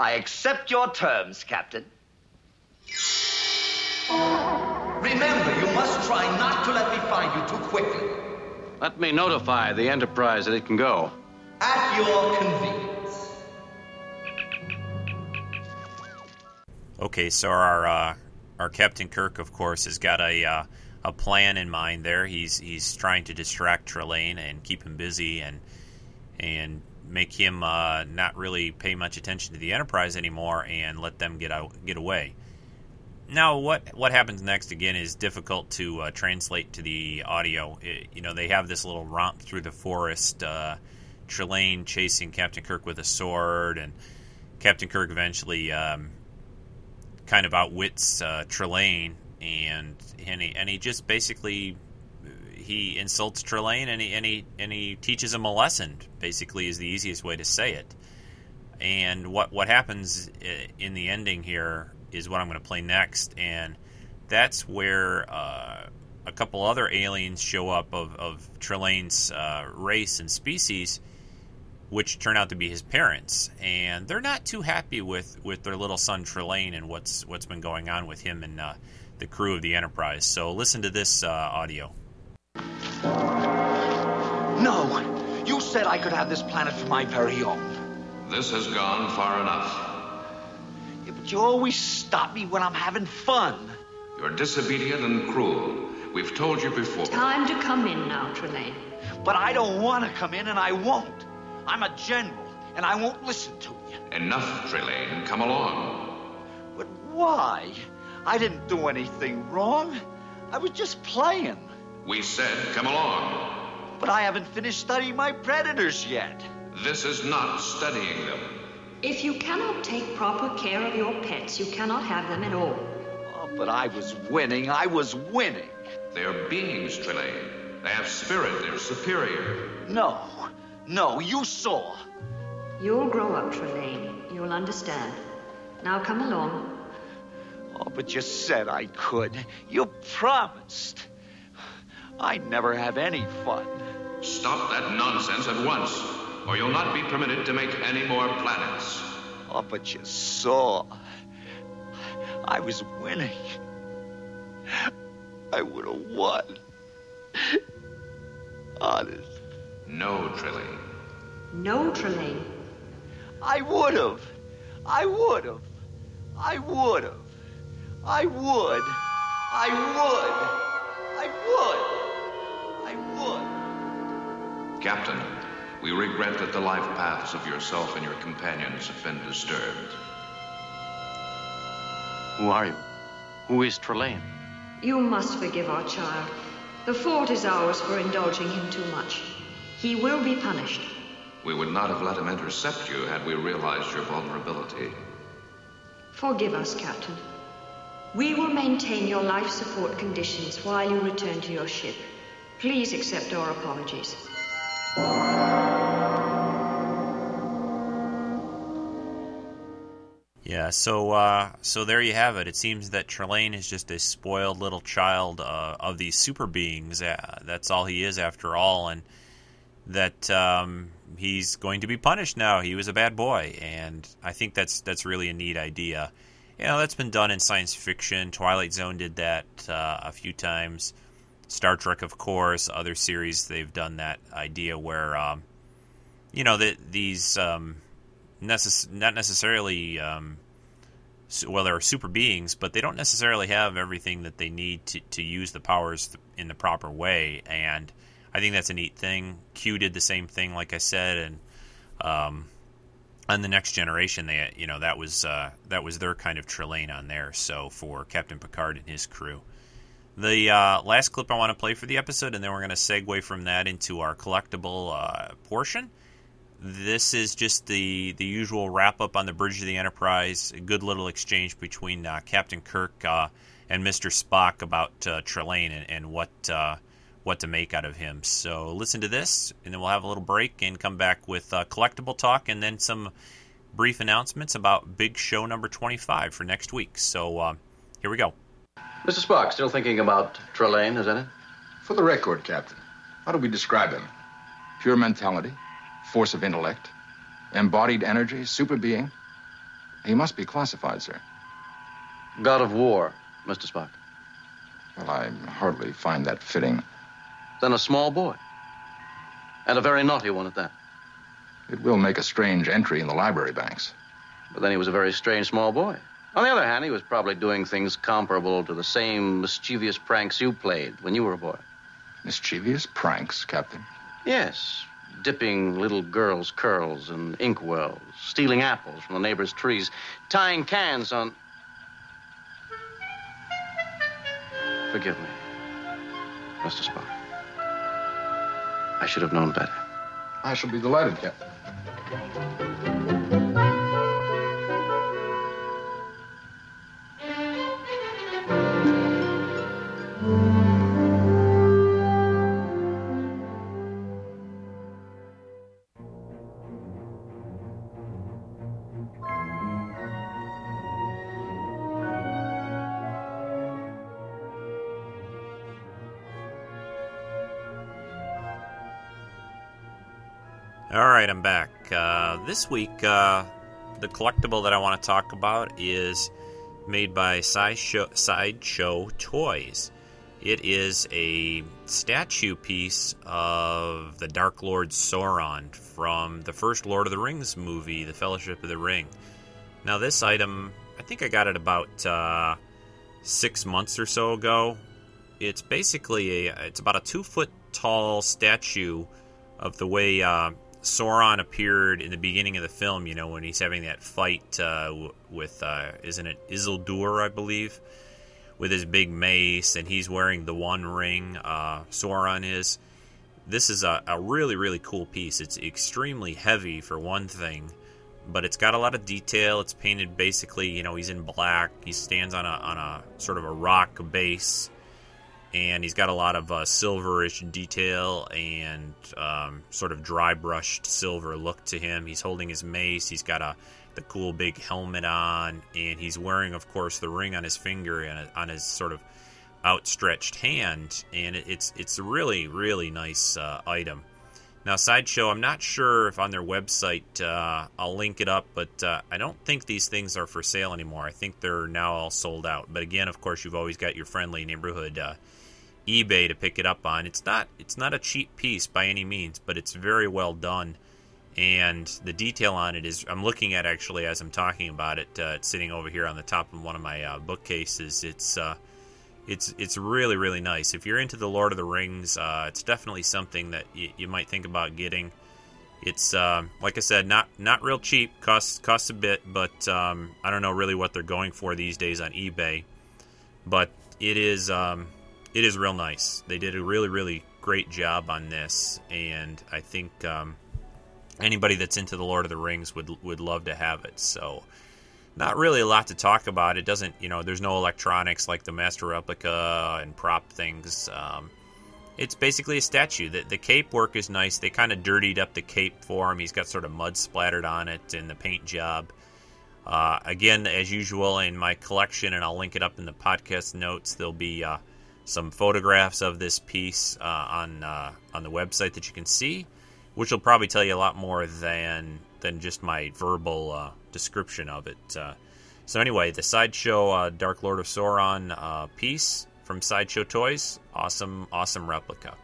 I accept your terms, Captain. Remember, you must try not to let me find you too quickly. Let me notify the Enterprise that it can go. At your convenience. Okay, so our uh, our Captain Kirk, of course, has got a uh, a plan in mind. There, he's he's trying to distract Trelane and keep him busy and and make him uh, not really pay much attention to the Enterprise anymore and let them get out get away. Now, what what happens next again is difficult to uh, translate to the audio. It, you know, they have this little romp through the forest. Uh, Trelane chasing Captain Kirk with a sword, and Captain Kirk eventually um, kind of outwits uh, Trelane, and and he, and he just basically he insults Trelane, and he and he and he teaches him a lesson. Basically, is the easiest way to say it. And what what happens in the ending here is what I'm going to play next, and that's where uh, a couple other aliens show up of, of Trelane's uh, race and species, which turn out to be his parents, and they're not too happy with, with their little son Trelane and what's what's been going on with him and uh, the crew of the Enterprise. So listen to this uh, audio. No, you said I could have this planet for my very own. This has gone far enough. Yeah, but you always stop me when I'm having fun. You're disobedient and cruel. We've told you before. Time to come in now, Trelane. But I don't want to come in, and I won't. I'm a general, and I won't listen to you. Enough, Trelane. Come along. But why? I didn't do anything wrong. I was just playing. We said come along. But I haven't finished studying my predators yet. This is not studying them. If you cannot take proper care of your pets, you cannot have them at all. Oh, but I was winning. I was winning. They're beings, Trelane. They have spirit. They're superior. No. No, you saw. You'll grow up, Trelane. You'll understand. Now come along. Oh, but you said I could. You promised. I never have any fun. Stop that nonsense at once, or you'll not be permitted to make any more planets. Oh, but you saw. I was winning. I would have won. Honest. No, Trelane. No, Trelane. I would have. I would have. I would have. I would. I would. I would. I would. Captain, we regret that the life paths of yourself and your companions have been disturbed. Who are you? Who is Trelane? You must forgive our child. The fault is ours for indulging him too much. He will be punished. We would not have let him intercept you had we realized your vulnerability. Forgive us, Captain. We will maintain your life support conditions while you return to your ship. Please accept our apologies. Yeah, so uh, so there you have it. It seems that Trelane is just a spoiled little child uh, of these super beings. Uh, that's all he is, after all, and that um, he's going to be punished now. He was a bad boy, and I think that's that's really a neat idea. You know, that's been done in science fiction. Twilight Zone did that uh, a few times. Star Trek, of course, other series they've done that idea where, um, you know, that these um, necess- not necessarily um, well, they're super beings, but they don't necessarily have everything that they need to, to use the powers in the proper way. And I think that's a neat thing. Q did the same thing, like I said, and um, on the next generation, they you know that was uh, that was their kind of Trelane on there. So for Captain Picard and his crew. The uh, last clip I want to play for the episode, and then we're going to segue from that into our collectible uh, portion this is just the the usual wrap up on the bridge of the Enterprise. A good little exchange between uh, Captain Kirk uh, and Mr. Spock about uh, Trelane and, and what uh, what to make out of him. So listen to this, and then we'll have a little break and come back with uh, collectible talk, and then some brief announcements about Big Show number twenty five for next week. So uh, here we go. Mr. Spock, still thinking about Trelane, is that it? For the record, Captain, how do we describe him? Pure mentality, force of intellect, embodied energy, super being. He must be classified, sir. God of War, Mr. Spock. Well, I hardly find that fitting. Then a small boy. And a very naughty one at that. It will make a strange entry in the library banks. But then he was a very strange small boy. On the other hand, he was probably doing things comparable to the same mischievous pranks you played when you were a boy. Mischievous pranks, Captain? Yes, dipping little girls' curls in inkwells, stealing apples from the neighbors' trees, tying cans on. Forgive me, Mr. Spock. I should have known better. I shall be delighted, Captain. Right, I'm back. Uh, this week, uh, the collectible that I want to talk about is made by Sideshow, Sideshow Toys. It is a statue piece of the Dark Lord Sauron from the first Lord of the Rings movie, The Fellowship of the Ring. Now, this item, I think I got it about uh, six months or so ago. It's basically a, it's about a two foot tall statue of the way uh, Sauron appeared in the beginning of the film. You know when he's having that fight uh, with, uh, isn't it Isildur, I believe, with his big mace, and he's wearing the One Ring. Uh, Sauron is. This is a, a really really cool piece. It's extremely heavy for one thing, but it's got a lot of detail. It's painted basically, you know, he's in black. He stands on a on a sort of a rock base and he's got a lot of uh, silverish detail and um, sort of dry brushed silver look to him. He's holding his mace. He's got a the cool big helmet on, and he's wearing, of course, the ring on his finger and on his sort of outstretched hand. And it's it's a really really nice uh, item. Now, sideshow, I'm not sure if on their website uh, I'll link it up, but uh, I don't think these things are for sale anymore. I think they're now all sold out. But again, of course, you've always got your friendly neighborhood uh, eBay to pick it up on. It's not it's not a cheap piece by any means, but it's very well done. And the detail on it is I'm looking at actually as I'm talking about it. Uh, it's sitting over here on the top of one of my uh, bookcases. It's uh, it's it's really really nice. If you're into the Lord of the Rings, uh, it's definitely something that y- you might think about getting. It's um, like I said, not not real cheap. costs costs a bit, but um, I don't know really what they're going for these days on eBay. But it is um, it is real nice. They did a really, really great job on this, and I think um, anybody that's into the Lord of the Rings would would love to have it. So, not really a lot to talk about. It doesn't, you know, there's no electronics like the Master Replica and prop things. Um, it's basically a statue. The, the cape work is nice. They kind of dirtied up the cape for him. He's got sort of mud splattered on it and the paint job. Uh, again, as usual, in my collection, and I'll link it up in the podcast notes, there'll be uh, some photographs of this piece uh, on uh, on the website that you can see, which will probably tell you a lot more than than just my verbal uh, description of it. Uh, so anyway, the sideshow uh, Dark Lord of Sauron uh, piece from Sideshow Toys. Awesome, awesome replica.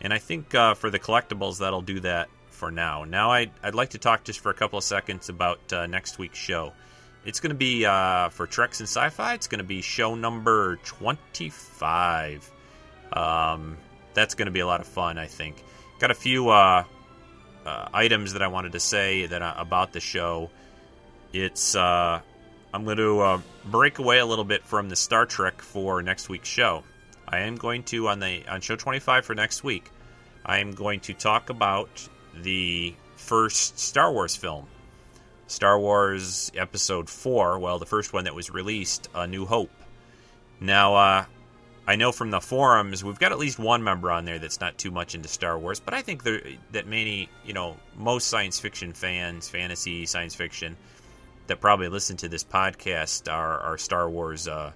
And I think for the collectibles, that'll do that for now. Now, I'd, I'd like to talk just for a couple of seconds about next week's show. It's going to be uh, for Treks in Sci Fi, it's going to be show number 25. Um, that's going to be a lot of fun, I think. Got a few uh, uh, items that I wanted to say that uh, about the show. It's uh, I'm going to uh, break away a little bit from the Star Trek for next week's show. I am going to on the on show 25 for next week. I am going to talk about the first Star Wars film, Star Wars Episode Four. Well, the first one that was released, A New Hope. Now, uh, I know from the forums we've got at least one member on there that's not too much into Star Wars, but I think there, that many, you know, most science fiction fans, fantasy, science fiction, that probably listen to this podcast are, are Star Wars uh,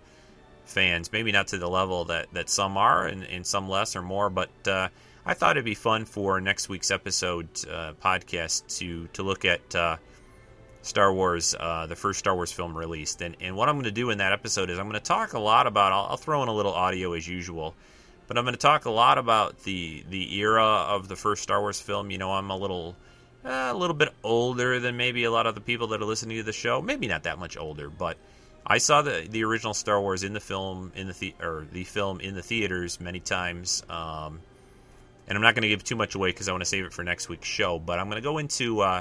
fans. Maybe not to the level that, that some are, and, and some less or more, but uh, I thought it'd be fun for next week's episode uh, podcast to to look at uh, Star Wars, uh, the first Star Wars film released. And, and what I'm going to do in that episode is I'm going to talk a lot about, I'll, I'll, throw in a little audio as usual, but I'm going to talk a lot about the, the era of the first Star Wars film. You know, I'm a little, uh, a little bit older than maybe a lot of the people that are listening to the show. Maybe not that much older, but I saw the, the original Star Wars in the film, in the, the or the film in the theaters many times. Um, and I'm not going to give too much away because I want to save it for next week's show, but I'm going to go into, uh,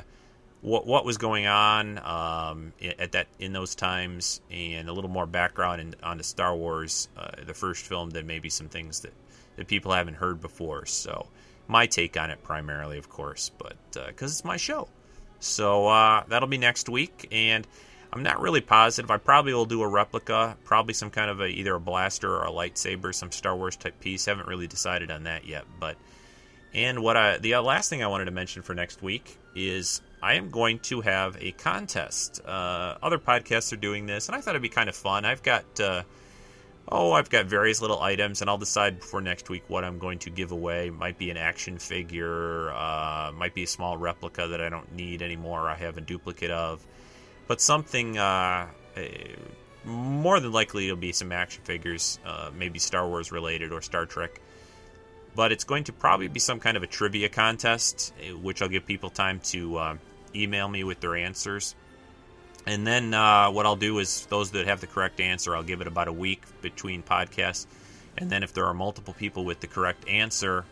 what what was going on um, at that in those times, and a little more background in, on the Star Wars, uh, the first film, than maybe some things that, that people haven't heard before. So my take on it primarily, of course, but because uh, it's my show, so uh, that'll be next week, and I'm not really positive. I probably will do a replica, probably some kind of a, either a blaster or a lightsaber, some Star Wars type piece. Haven't really decided on that yet, but. And what I the uh, last thing I wanted to mention for next week is I am going to have a contest. Uh, other podcasts are doing this, and I thought it'd be kind of fun. I've got, uh, oh, I've got various little items, and I'll decide before next week what I'm going to give away. Might be an action figure, uh, might be a small replica that I don't need anymore. I have a duplicate of, but something. Uh, more than likely, it'll be some action figures, uh, maybe Star Wars related or Star Trek but it's going to probably be some kind of a trivia contest, eh, which I'll give people time to uh, email me with their answers. And then uh, what I'll do is those that have the correct answer, I'll give it about a week between podcasts. And then if there are multiple people with the correct answer,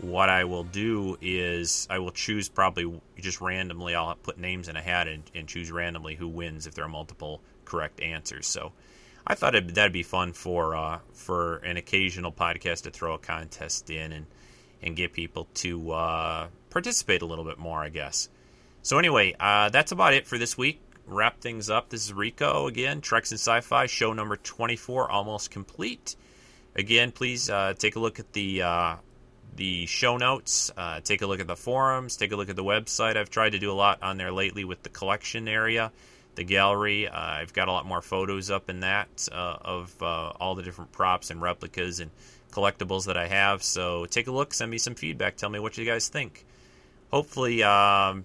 what I will do is I will choose probably just randomly. I'll put names in a hat and, and choose randomly who wins if there are multiple correct answers. So I thought it'd, that'd be fun for uh, for an occasional podcast to throw a contest in and and get people to uh, participate a little bit more, I guess. So anyway, uh, that's about it for this week. Wrap things up. This is Rico again. Treks in Sci-Fi show number 24, almost complete. Again, please uh, take a look at the uh, the show notes. Uh, take a look at the forums. Take a look at the website. I've tried to do a lot on there lately with the collection area, the gallery. Uh, I've got a lot more photos up in that uh, of all the different props and replicas and collectibles that I have. So take a look. Send me some feedback. Tell me what you guys think. Hopefully. Um,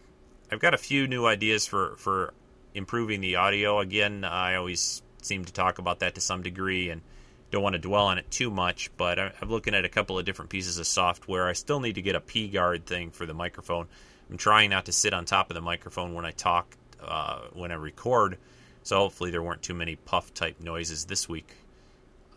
I've got a few new ideas for for improving the audio. Again, I always seem to talk about that to some degree and don't want to dwell on it too much. But I'm looking at a couple of different pieces of software. I still need to get a P guard thing for the microphone. I'm trying not to sit on top of the microphone when I talk, uh, when I record. So hopefully there weren't too many puff type noises this week.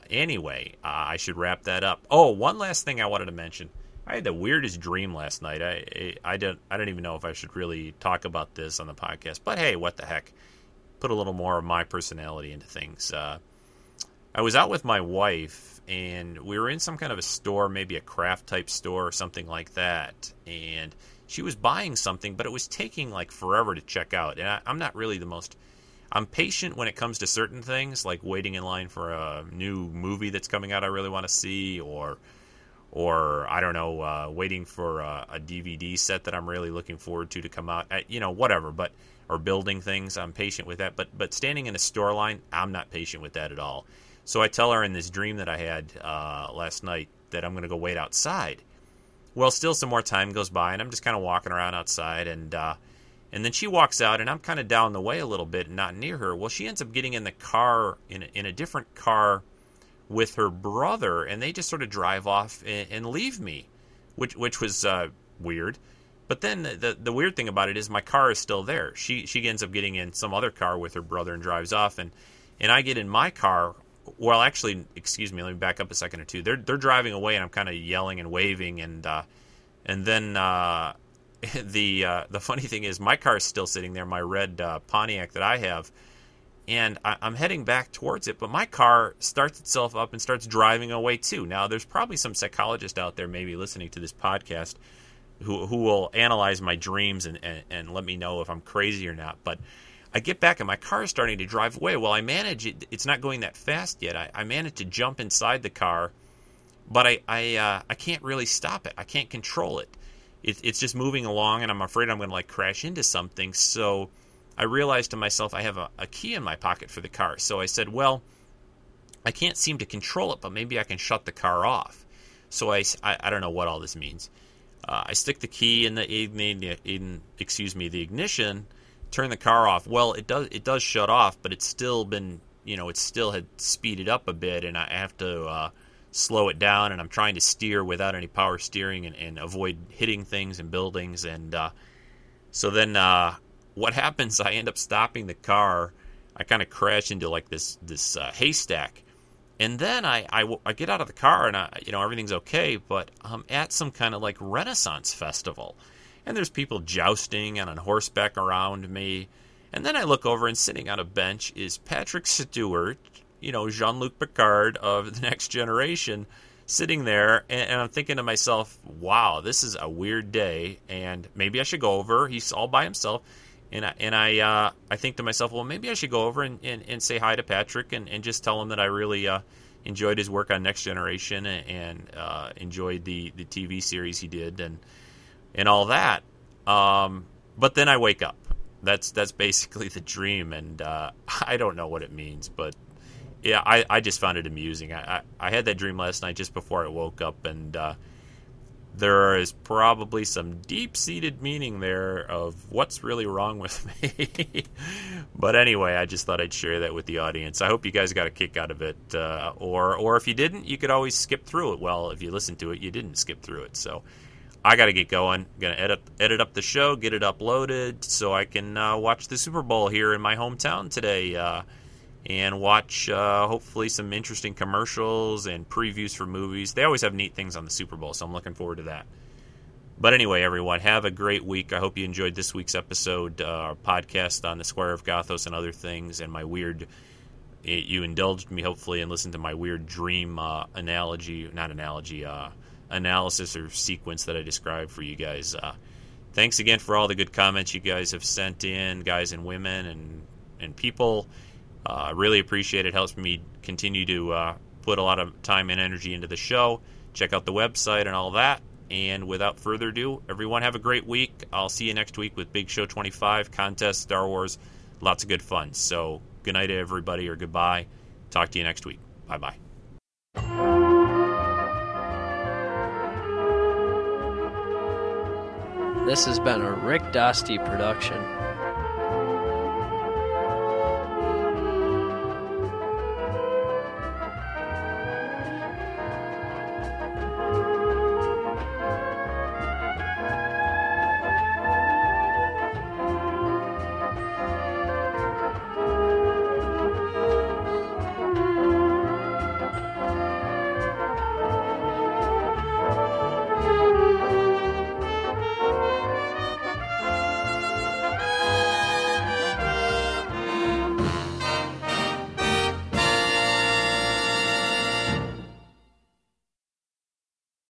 Anyway, uh, I should wrap that up. Oh, one last thing I wanted to mention. I had the weirdest dream last night. I I don't I don't even know if I should really talk about this on the podcast. But hey, what the heck? Put a little more of my personality into things. Uh, I was out with my wife, and we were in some kind of a store, maybe a craft type store or something like that. And she was buying something, but it was taking like forever to check out. And I, I'm not really the most. I'm patient when it comes to certain things, like waiting in line for a new movie that's coming out I really want to see, or or I don't know, uh, waiting for a, a, DVD set that I'm really looking forward to to come out. At, you know, whatever. But or building things, I'm patient with that. But but standing in a store line, I'm not patient with that at all. So I tell her in this dream that I had uh, last night that I'm going to go wait outside. Well, still some more time goes by, and I'm just kind of walking around outside, and uh, and then she walks out, and I'm kind of down the way a little bit, and not near her. Well, she ends up getting in the car in a, in a different car with her brother, and they just sort of drive off and, and leave me, which which was uh, weird. But then the the weird thing about it is my car is still there. She she ends up getting in some other car with her brother and drives off, and and I get in my car. Well, actually, excuse me. Let me back up a second or two. They're they're driving away, and I'm kind of yelling and waving, and uh, and then uh, the uh, the funny thing is my car is still sitting there, my red uh, Pontiac that I have, and I, am heading back towards it, but my car starts itself up and starts driving away too. Now, there's probably some psychologist out there maybe listening to this podcast who who will analyze my dreams and, and, and let me know if I'm crazy or not. But I get back and my car is starting to drive away. Well, I manage it. It's not going that fast yet. I, I manage to jump inside the car, but I I uh, I can't really stop it. I can't control it. it. It's just moving along, and I'm afraid I'm going to like crash into something. So I realized to myself I have a, a key in my pocket for the car. So I said, well. I can't seem to control it, but maybe I can shut the car off. So I, I, I don't know what all this means. Uh, I stick the key in the in, in, excuse me the ignition, turn the car off. Well, it does it does shut off, but it's still been you know it still had speeded up a bit, and I have to uh, slow it down. And I'm trying to steer without any power steering and, and avoid hitting things and buildings. And uh, so then uh, what happens? I end up stopping the car. I kind of crash into like this this uh, haystack and then I, I, I, get out of the car and I, you know everything's okay, but I'm at some kind of like Renaissance festival, and there's people jousting and on horseback around me, and then I look over and sitting on a bench is Patrick Stewart, you know Jean Luc Picard of the Next Generation, sitting there, and, and I'm thinking to myself, wow, this is a weird day, and maybe I should go over. He's all by himself and I, and I uh, I think to myself, well, maybe I should go over and, and, and say hi to Patrick and, and just tell him that I really uh, enjoyed his work on Next Generation and, uh, enjoyed the, the TV series he did and and all that. Um, but then I wake up. That's that's basically the dream, and uh, I don't know what it means, but yeah, I, I just found it amusing. I, I, I had that dream last night just before I woke up, and uh, there is probably some deep seated meaning there of what's really wrong with me. but anyway, I just thought I'd share that with the audience. I hope you guys got a kick out of it. Uh, or, or if you didn't, you could always skip through it. Well, if you listened to it, you didn't skip through it. So I got to get going. Going to edit, edit up the show, get it uploaded so I can uh, watch the Super Bowl here in my hometown today. Uh, and watch uh, hopefully some interesting commercials and previews for movies. They always have neat things on the Super Bowl, so I'm looking forward to that. But anyway, everyone, have a great week. I hope you enjoyed this week's episode, uh, our podcast on the Squire of Gothos and other things, and my weird. You indulged me, hopefully, and listened to my weird dream uh, analogy, not analogy, uh, analysis or sequence that I described for you guys. Uh, thanks again for all the good comments you guys have sent in, guys and women, and and people uh, I really appreciate it. Helps me continue to uh, put a lot of time and energy into the show. Check out the website and all that. And without further ado, everyone have a great week. I'll see you next week with Big Show 25, contest, Star Wars, lots of good fun. So good night, everybody, or goodbye. Talk to you next week. Bye bye. This has been a Rick Dosty production.